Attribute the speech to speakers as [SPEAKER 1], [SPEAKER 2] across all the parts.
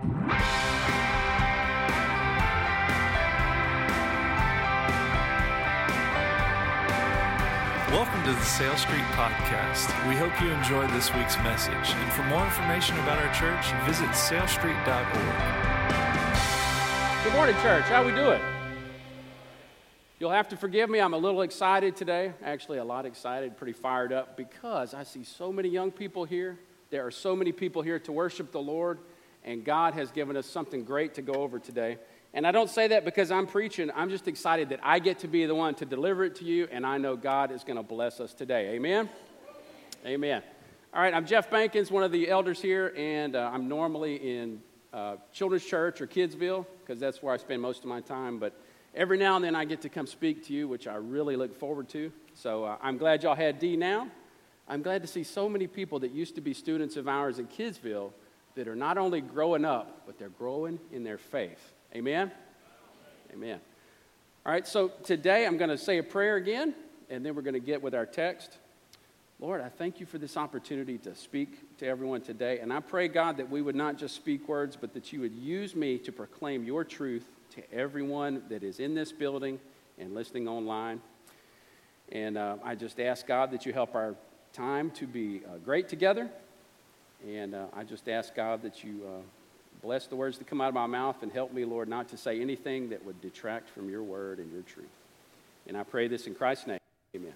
[SPEAKER 1] Welcome to the Sale Street Podcast. We hope you enjoyed this week's message. And for more information about our church, visit salestreet.org.
[SPEAKER 2] Good morning, church. How we doing? You'll have to forgive me. I'm a little excited today. Actually, a lot excited, pretty fired up because I see so many young people here. There are so many people here to worship the Lord, and God has given us something great to go over today. And I don't say that because I'm preaching. I'm just excited that I get to be the one to deliver it to you, and I know God is going to bless us today. Amen? Amen. All right, I'm Jeff Bankins, one of the elders here, and uh, I'm normally in uh, Children's Church or Kidsville because that's where I spend most of my time. But every now and then I get to come speak to you, which I really look forward to. So uh, I'm glad y'all had D now. I'm glad to see so many people that used to be students of ours in Kidsville that are not only growing up, but they're growing in their faith. Amen? Amen. All right, so today I'm going to say a prayer again, and then we're going to get with our text. Lord, I thank you for this opportunity to speak to everyone today. And I pray, God, that we would not just speak words, but that you would use me to proclaim your truth to everyone that is in this building and listening online. And uh, I just ask, God, that you help our time to be uh, great together. And uh, I just ask, God, that you uh, Bless the words that come out of my mouth and help me, Lord, not to say anything that would detract from your word and your truth. And I pray this in Christ's name. Amen.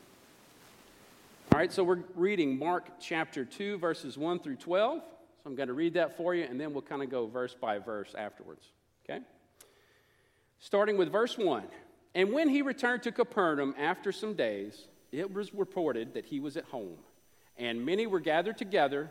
[SPEAKER 2] All right, so we're reading Mark chapter 2, verses 1 through 12. So I'm going to read that for you, and then we'll kind of go verse by verse afterwards. Okay? Starting with verse 1. And when he returned to Capernaum after some days, it was reported that he was at home, and many were gathered together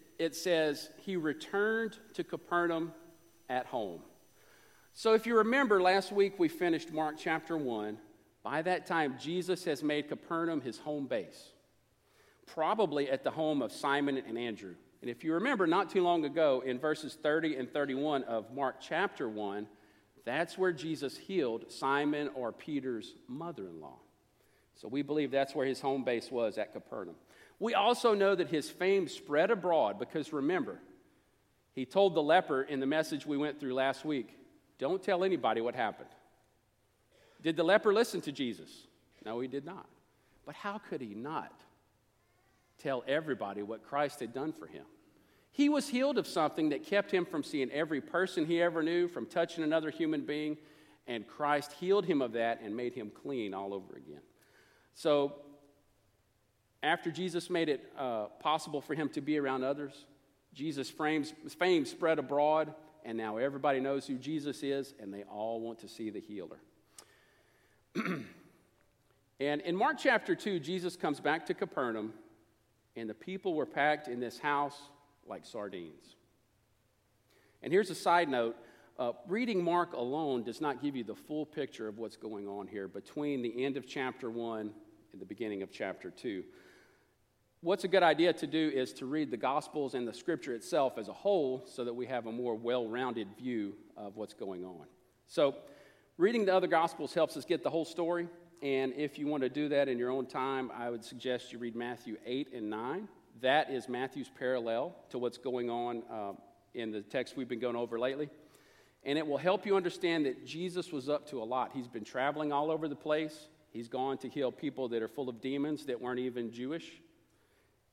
[SPEAKER 2] it says, He returned to Capernaum at home. So if you remember, last week we finished Mark chapter 1. By that time, Jesus has made Capernaum his home base, probably at the home of Simon and Andrew. And if you remember, not too long ago, in verses 30 and 31 of Mark chapter 1, that's where Jesus healed Simon or Peter's mother in law. So we believe that's where his home base was at Capernaum. We also know that his fame spread abroad because remember, he told the leper in the message we went through last week don't tell anybody what happened. Did the leper listen to Jesus? No, he did not. But how could he not tell everybody what Christ had done for him? He was healed of something that kept him from seeing every person he ever knew, from touching another human being, and Christ healed him of that and made him clean all over again. So after Jesus made it uh, possible for him to be around others, Jesus' fame spread abroad, and now everybody knows who Jesus is, and they all want to see the healer. and in Mark chapter 2, Jesus comes back to Capernaum, and the people were packed in this house like sardines. And here's a side note uh, reading Mark alone does not give you the full picture of what's going on here between the end of chapter 1 and the beginning of chapter 2 what's a good idea to do is to read the Gospels and the Scripture itself as a whole so that we have a more well rounded view of what's going on. So, reading the other Gospels helps us get the whole story. And if you want to do that in your own time, I would suggest you read Matthew 8 and 9. That is Matthew's parallel to what's going on uh, in the text we've been going over lately. And it will help you understand that Jesus was up to a lot. He's been traveling all over the place. He's gone to heal people that are full of demons that weren't even Jewish.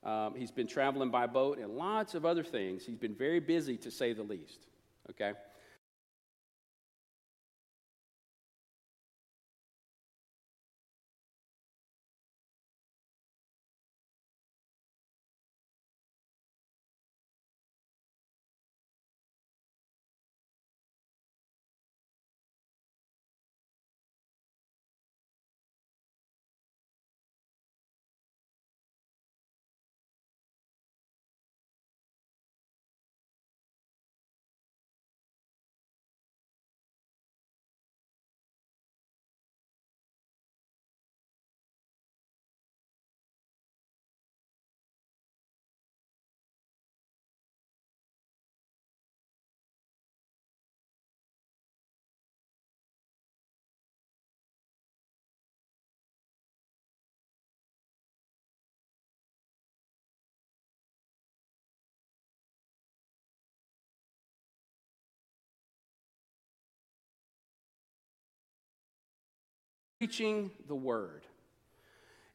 [SPEAKER 2] Um, he's been traveling by boat and lots of other things. He's been very busy, to say the least. Okay? Preaching the word.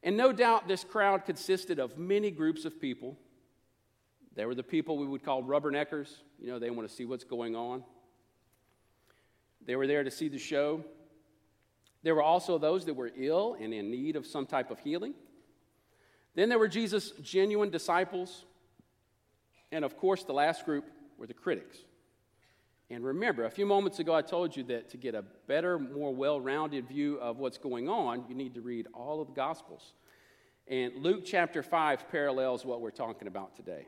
[SPEAKER 2] And no doubt this crowd consisted of many groups of people. There were the people we would call rubberneckers. You know, they want to see what's going on. They were there to see the show. There were also those that were ill and in need of some type of healing. Then there were Jesus' genuine disciples. And of course, the last group were the critics. And remember, a few moments ago, I told you that to get a better, more well rounded view of what's going on, you need to read all of the Gospels. And Luke chapter 5 parallels what we're talking about today.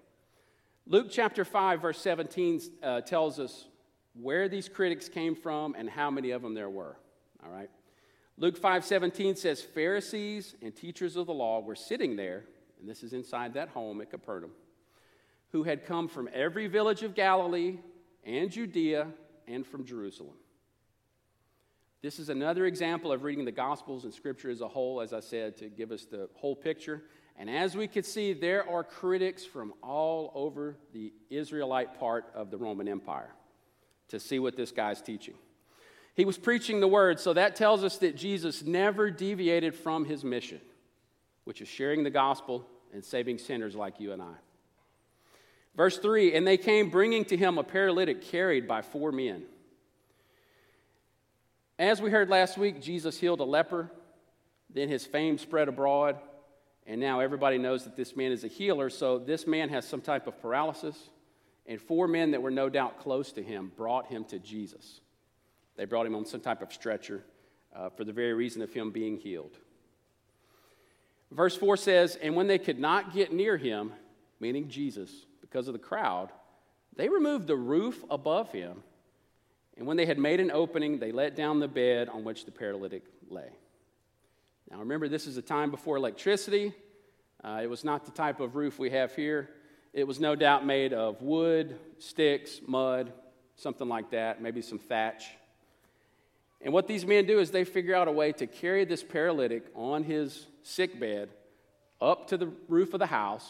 [SPEAKER 2] Luke chapter 5, verse 17 uh, tells us where these critics came from and how many of them there were. All right? Luke 5 17 says, Pharisees and teachers of the law were sitting there, and this is inside that home at Capernaum, who had come from every village of Galilee and Judea and from Jerusalem. This is another example of reading the Gospels and Scripture as a whole, as I said, to give us the whole picture. And as we can see, there are critics from all over the Israelite part of the Roman Empire to see what this guy's teaching. He was preaching the word, so that tells us that Jesus never deviated from his mission, which is sharing the gospel and saving sinners like you and I. Verse 3 And they came bringing to him a paralytic carried by four men. As we heard last week, Jesus healed a leper. Then his fame spread abroad. And now everybody knows that this man is a healer. So this man has some type of paralysis. And four men that were no doubt close to him brought him to Jesus. They brought him on some type of stretcher uh, for the very reason of him being healed. Verse 4 says, And when they could not get near him, meaning Jesus, because of the crowd, they removed the roof above him. And when they had made an opening, they let down the bed on which the paralytic lay. Now, remember, this is a time before electricity. Uh, it was not the type of roof we have here. It was no doubt made of wood, sticks, mud, something like that, maybe some thatch. And what these men do is they figure out a way to carry this paralytic on his sick bed up to the roof of the house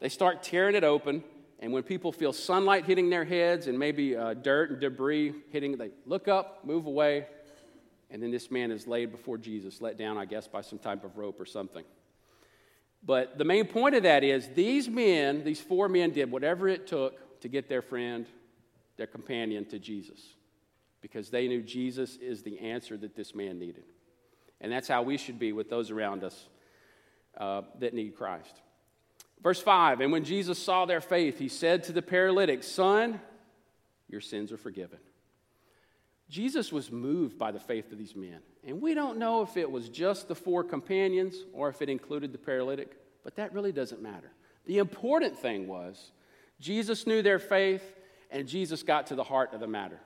[SPEAKER 2] they start tearing it open, and when people feel sunlight hitting their heads and maybe uh, dirt and debris hitting, they look up, move away, and then this man is laid before Jesus, let down, I guess, by some type of rope or something. But the main point of that is these men, these four men, did whatever it took to get their friend, their companion to Jesus because they knew Jesus is the answer that this man needed. And that's how we should be with those around us uh, that need Christ. Verse 5 And when Jesus saw their faith, he said to the paralytic, Son, your sins are forgiven. Jesus was moved by the faith of these men. And we don't know if it was just the four companions or if it included the paralytic, but that really doesn't matter. The important thing was Jesus knew their faith and Jesus got to the heart of the matter.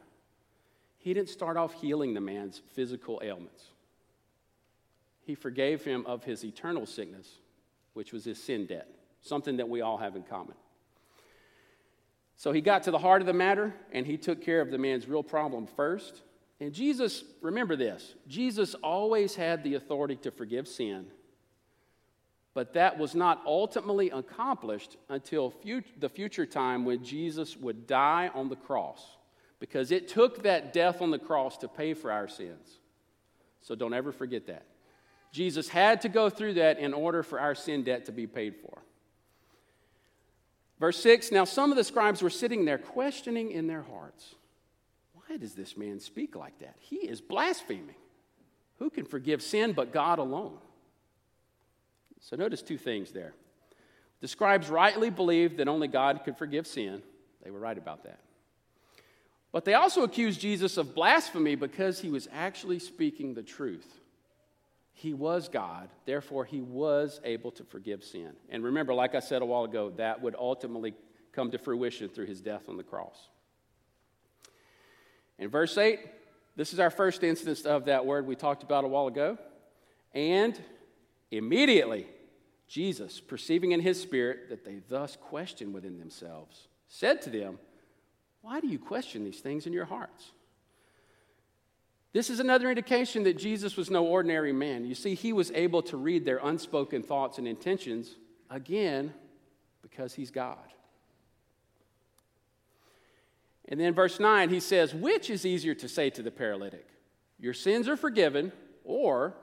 [SPEAKER 2] He didn't start off healing the man's physical ailments, he forgave him of his eternal sickness, which was his sin debt something that we all have in common. So he got to the heart of the matter and he took care of the man's real problem first. And Jesus, remember this Jesus always had the authority to forgive sin, but that was not ultimately accomplished until fut- the future time when Jesus would die on the cross, because it took that death on the cross to pay for our sins. So don't ever forget that. Jesus had to go through that in order for our sin debt to be paid for. Verse 6 Now some of the scribes were sitting there questioning in their hearts, Why does this man speak like that? He is blaspheming. Who can forgive sin but God alone? So notice two things there. The scribes rightly believed that only God could forgive sin. They were right about that. But they also accused Jesus of blasphemy because he was actually speaking the truth. He was God, therefore, he was able to forgive sin. And remember, like I said a while ago, that would ultimately come to fruition through his death on the cross. In verse 8, this is our first instance of that word we talked about a while ago. And immediately, Jesus, perceiving in his spirit that they thus questioned within themselves, said to them, Why do you question these things in your hearts? This is another indication that Jesus was no ordinary man. You see, he was able to read their unspoken thoughts and intentions, again, because he's God. And then verse 9, he says, Which is easier to say to the paralytic, Your sins are forgiven, or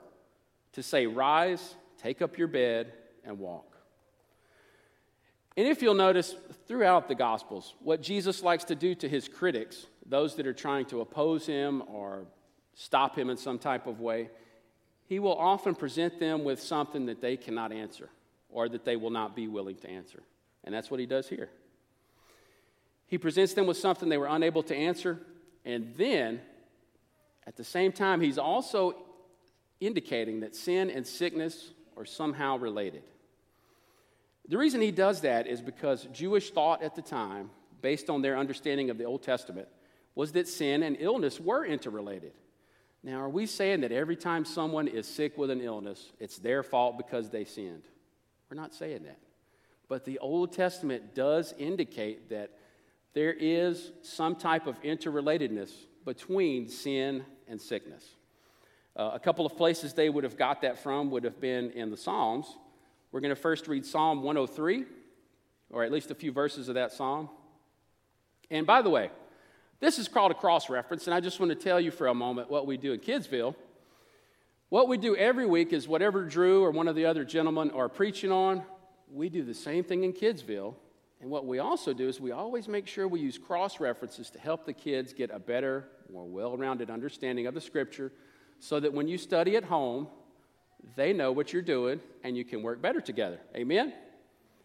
[SPEAKER 2] to say, Rise, take up your bed, and walk? And if you'll notice throughout the Gospels, what Jesus likes to do to his critics, those that are trying to oppose him or stop him in some type of way, he will often present them with something that they cannot answer or that they will not be willing to answer. And that's what he does here. He presents them with something they were unable to answer, and then at the same time, he's also indicating that sin and sickness are somehow related. The reason he does that is because Jewish thought at the time, based on their understanding of the Old Testament, was that sin and illness were interrelated. Now, are we saying that every time someone is sick with an illness, it's their fault because they sinned? We're not saying that. But the Old Testament does indicate that there is some type of interrelatedness between sin and sickness. Uh, a couple of places they would have got that from would have been in the Psalms. We're going to first read Psalm 103, or at least a few verses of that psalm. And by the way, this is called a cross reference, and I just want to tell you for a moment what we do in Kidsville. What we do every week is whatever Drew or one of the other gentlemen are preaching on, we do the same thing in Kidsville. And what we also do is we always make sure we use cross references to help the kids get a better, more well rounded understanding of the scripture so that when you study at home, they know what you're doing and you can work better together. Amen?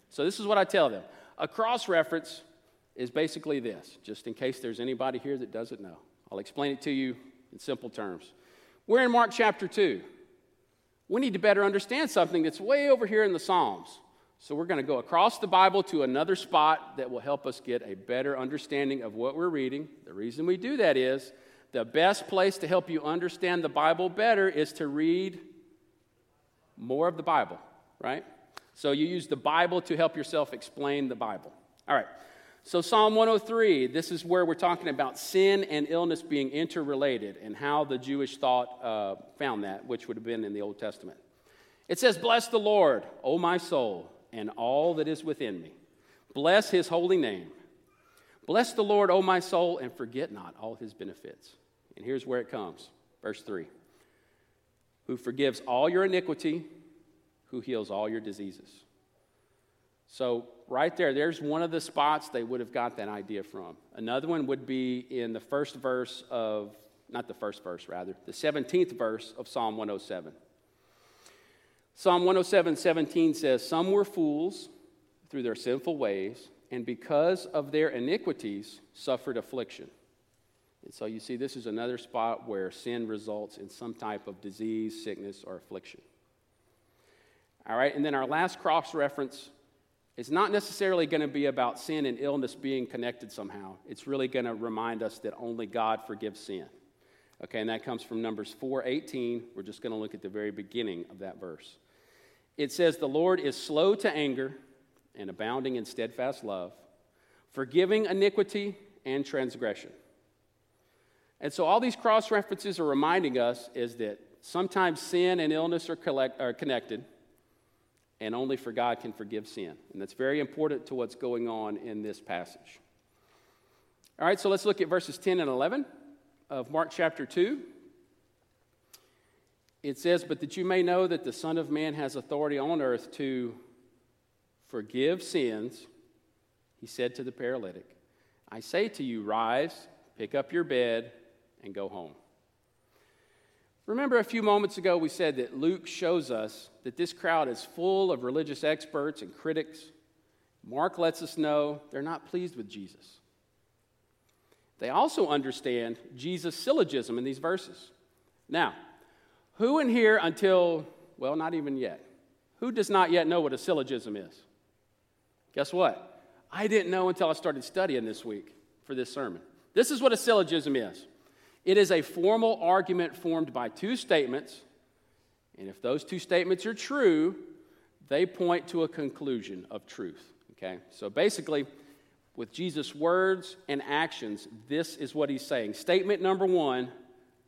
[SPEAKER 2] So, this is what I tell them a cross reference is basically this, just in case there's anybody here that doesn't know. I'll explain it to you in simple terms. We're in Mark chapter 2. We need to better understand something that's way over here in the Psalms. So we're going to go across the Bible to another spot that will help us get a better understanding of what we're reading. The reason we do that is the best place to help you understand the Bible better is to read more of the Bible, right? So you use the Bible to help yourself explain the Bible. All right. So, Psalm 103, this is where we're talking about sin and illness being interrelated and how the Jewish thought uh, found that, which would have been in the Old Testament. It says, Bless the Lord, O my soul, and all that is within me. Bless his holy name. Bless the Lord, O my soul, and forget not all his benefits. And here's where it comes. Verse 3 Who forgives all your iniquity, who heals all your diseases. So, right there, there's one of the spots they would have got that idea from. Another one would be in the first verse of, not the first verse, rather, the 17th verse of Psalm 107. Psalm 107 17 says, Some were fools through their sinful ways, and because of their iniquities suffered affliction. And so you see, this is another spot where sin results in some type of disease, sickness, or affliction. All right, and then our last cross reference it's not necessarily going to be about sin and illness being connected somehow. It's really going to remind us that only God forgives sin. Okay, and that comes from Numbers 4:18. We're just going to look at the very beginning of that verse. It says, "The Lord is slow to anger and abounding in steadfast love, forgiving iniquity and transgression." And so all these cross references are reminding us is that sometimes sin and illness are, collect, are connected, and only for God can forgive sin. And that's very important to what's going on in this passage. All right, so let's look at verses 10 and 11 of Mark chapter 2. It says, But that you may know that the Son of Man has authority on earth to forgive sins, he said to the paralytic, I say to you, rise, pick up your bed, and go home. Remember, a few moments ago, we said that Luke shows us that this crowd is full of religious experts and critics. Mark lets us know they're not pleased with Jesus. They also understand Jesus' syllogism in these verses. Now, who in here until, well, not even yet, who does not yet know what a syllogism is? Guess what? I didn't know until I started studying this week for this sermon. This is what a syllogism is it is a formal argument formed by two statements, and if those two statements are true, they point to a conclusion of truth. Okay? So basically, with Jesus' words and actions, this is what he's saying. Statement number one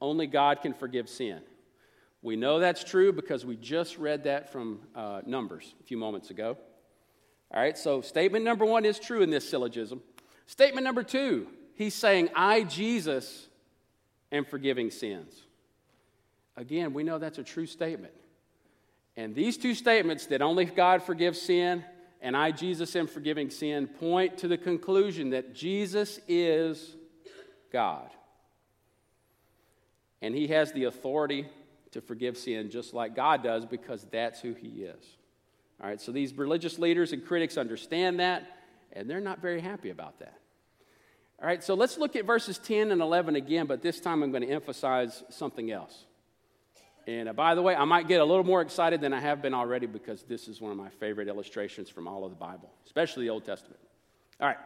[SPEAKER 2] only God can forgive sin. We know that's true because we just read that from uh, Numbers a few moments ago. All right, so statement number one is true in this syllogism. Statement number two, he's saying, I, Jesus, and forgiving sins. Again, we know that's a true statement. And these two statements that only God forgives sin and I, Jesus, am forgiving sin point to the conclusion that Jesus is God. And he has the authority to forgive sin just like God does because that's who he is. All right, so these religious leaders and critics understand that, and they're not very happy about that. All right, so let's look at verses 10 and 11 again, but this time I'm going to emphasize something else. And uh, by the way, I might get a little more excited than I have been already because this is one of my favorite illustrations from all of the Bible, especially the Old Testament. All right,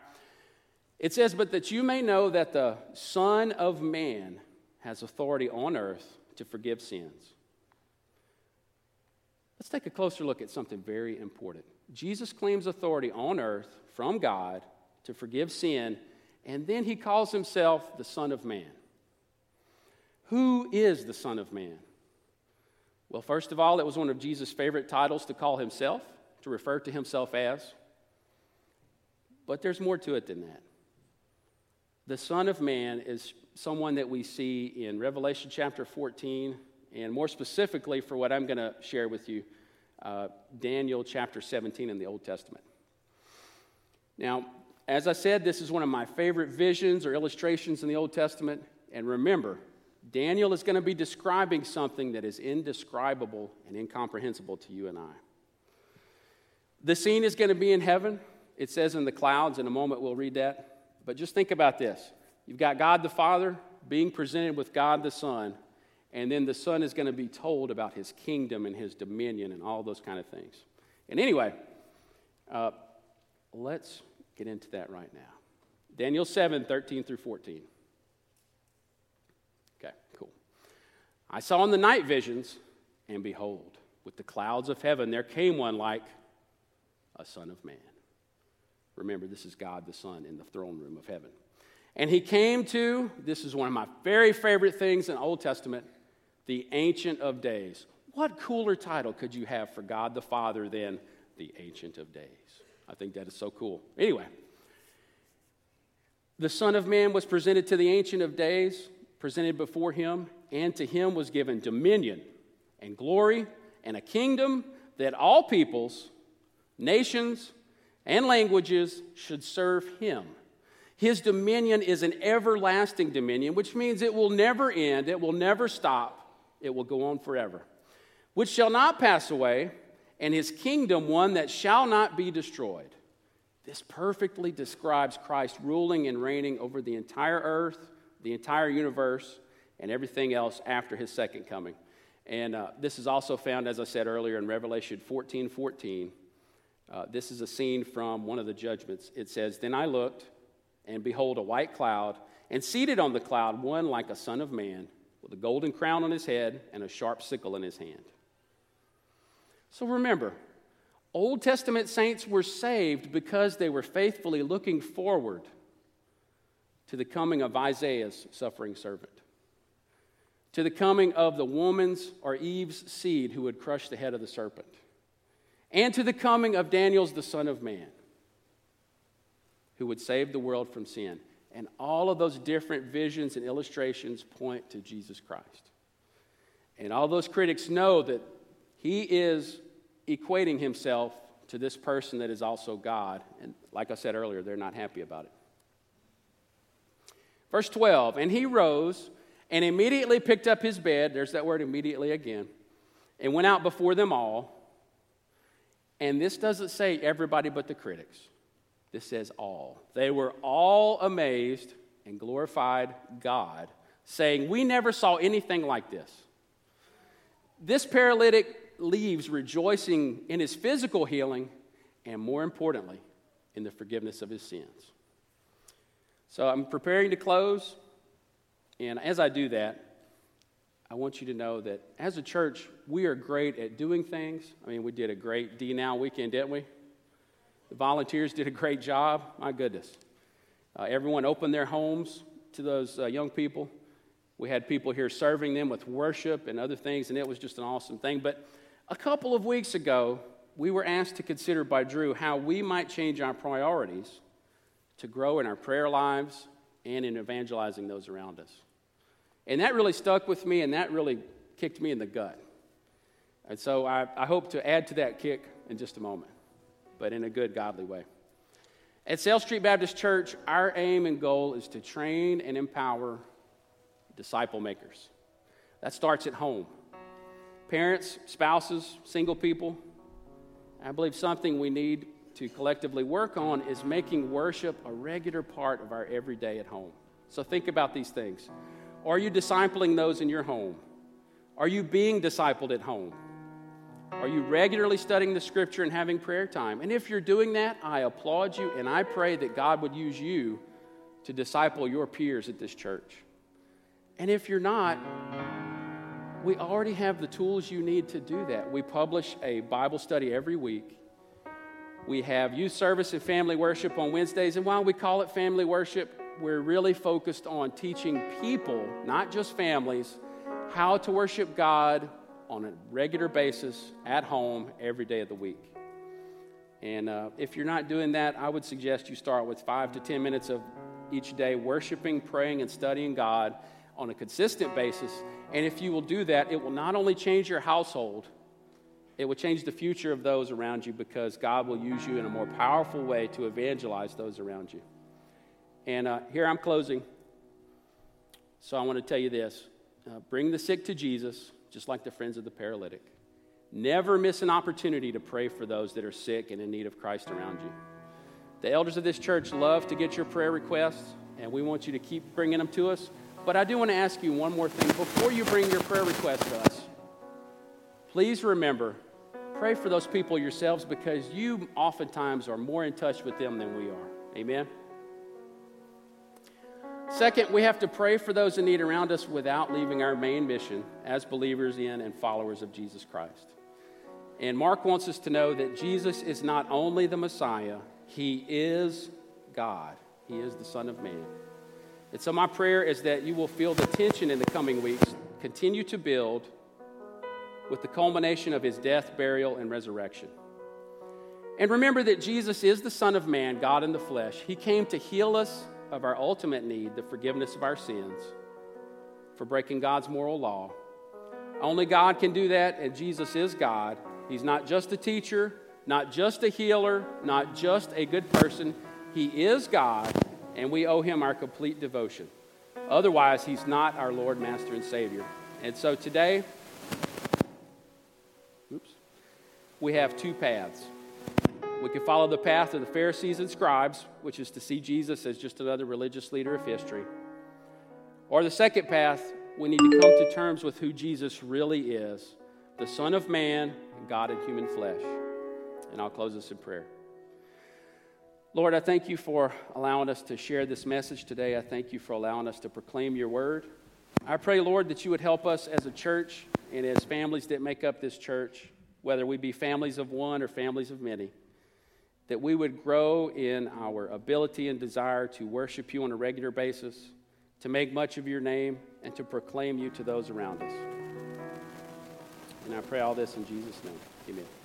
[SPEAKER 2] it says, But that you may know that the Son of Man has authority on earth to forgive sins. Let's take a closer look at something very important. Jesus claims authority on earth from God to forgive sin and then he calls himself the Son of Man. Who is the Son of Man? Well, first of all, it was one of Jesus' favorite titles to call himself, to refer to himself as. But there's more to it than that. The Son of Man is someone that we see in Revelation chapter 14, and more specifically, for what I'm going to share with you, uh, Daniel chapter 17 in the Old Testament. Now, as I said, this is one of my favorite visions or illustrations in the Old Testament. And remember, Daniel is going to be describing something that is indescribable and incomprehensible to you and I. The scene is going to be in heaven. It says in the clouds. In a moment, we'll read that. But just think about this you've got God the Father being presented with God the Son, and then the Son is going to be told about his kingdom and his dominion and all those kind of things. And anyway, uh, let's get into that right now. Daniel 7 13 through 14. Okay, cool. I saw in the night visions, and behold, with the clouds of heaven there came one like a son of man. Remember, this is God the Son in the throne room of heaven. And he came to, this is one of my very favorite things in the Old Testament, the Ancient of Days. What cooler title could you have for God the Father than the Ancient of Days? I think that is so cool. Anyway, the Son of Man was presented to the Ancient of Days, presented before him, and to him was given dominion and glory and a kingdom that all peoples, nations, and languages should serve him. His dominion is an everlasting dominion, which means it will never end, it will never stop, it will go on forever, which shall not pass away and his kingdom one that shall not be destroyed. This perfectly describes Christ ruling and reigning over the entire earth, the entire universe, and everything else after his second coming. And uh, this is also found, as I said earlier, in Revelation 14 14. Uh, this is a scene from one of the judgments. It says, Then I looked, and behold, a white cloud, and seated on the cloud, one like a son of man, with a golden crown on his head and a sharp sickle in his hand. So remember, Old Testament saints were saved because they were faithfully looking forward to the coming of Isaiah's suffering servant, to the coming of the woman's or Eve's seed who would crush the head of the serpent, and to the coming of Daniel's the Son of Man who would save the world from sin. And all of those different visions and illustrations point to Jesus Christ. And all those critics know that he is equating himself to this person that is also God. And like I said earlier, they're not happy about it. Verse 12 And he rose and immediately picked up his bed. There's that word immediately again. And went out before them all. And this doesn't say everybody but the critics. This says all. They were all amazed and glorified God, saying, We never saw anything like this. This paralytic leaves rejoicing in his physical healing and, more importantly, in the forgiveness of his sins. So I'm preparing to close, and as I do that, I want you to know that as a church, we are great at doing things. I mean, we did a great D Now weekend, didn't we? The volunteers did a great job. My goodness. Uh, everyone opened their homes to those uh, young people. We had people here serving them with worship and other things, and it was just an awesome thing. But a couple of weeks ago, we were asked to consider by Drew how we might change our priorities to grow in our prayer lives and in evangelizing those around us. And that really stuck with me, and that really kicked me in the gut. And so I, I hope to add to that kick in just a moment but in a good, godly way. At Sale Street Baptist Church, our aim and goal is to train and empower disciple makers. That starts at home. Parents, spouses, single people, I believe something we need to collectively work on is making worship a regular part of our everyday at home. So think about these things. Are you discipling those in your home? Are you being discipled at home? Are you regularly studying the scripture and having prayer time? And if you're doing that, I applaud you and I pray that God would use you to disciple your peers at this church. And if you're not, we already have the tools you need to do that. We publish a Bible study every week. We have youth service and family worship on Wednesdays. And while we call it family worship, we're really focused on teaching people, not just families, how to worship God on a regular basis at home every day of the week. And uh, if you're not doing that, I would suggest you start with five to 10 minutes of each day worshiping, praying, and studying God on a consistent basis. And if you will do that, it will not only change your household, it will change the future of those around you because God will use you in a more powerful way to evangelize those around you. And uh, here I'm closing. So I want to tell you this uh, bring the sick to Jesus just like the friends of the paralytic. Never miss an opportunity to pray for those that are sick and in need of Christ around you. The elders of this church love to get your prayer requests, and we want you to keep bringing them to us. But I do want to ask you one more thing. Before you bring your prayer request to us, please remember pray for those people yourselves because you oftentimes are more in touch with them than we are. Amen. Second, we have to pray for those in need around us without leaving our main mission as believers in and followers of Jesus Christ. And Mark wants us to know that Jesus is not only the Messiah, he is God. He is the Son of Man. And so, my prayer is that you will feel the tension in the coming weeks continue to build with the culmination of his death, burial, and resurrection. And remember that Jesus is the Son of Man, God in the flesh. He came to heal us of our ultimate need, the forgiveness of our sins, for breaking God's moral law. Only God can do that, and Jesus is God. He's not just a teacher, not just a healer, not just a good person. He is God, and we owe him our complete devotion. Otherwise, he's not our Lord, Master, and Savior. And so today, oops, we have two paths. We can follow the path of the Pharisees and scribes, which is to see Jesus as just another religious leader of history. Or the second path, we need to come to terms with who Jesus really is the Son of Man God in human flesh. And I'll close this in prayer. Lord, I thank you for allowing us to share this message today. I thank you for allowing us to proclaim your word. I pray, Lord, that you would help us as a church and as families that make up this church, whether we be families of one or families of many that we would grow in our ability and desire to worship you on a regular basis, to make much of your name, and to proclaim you to those around us. And I pray all this in Jesus' name. Amen.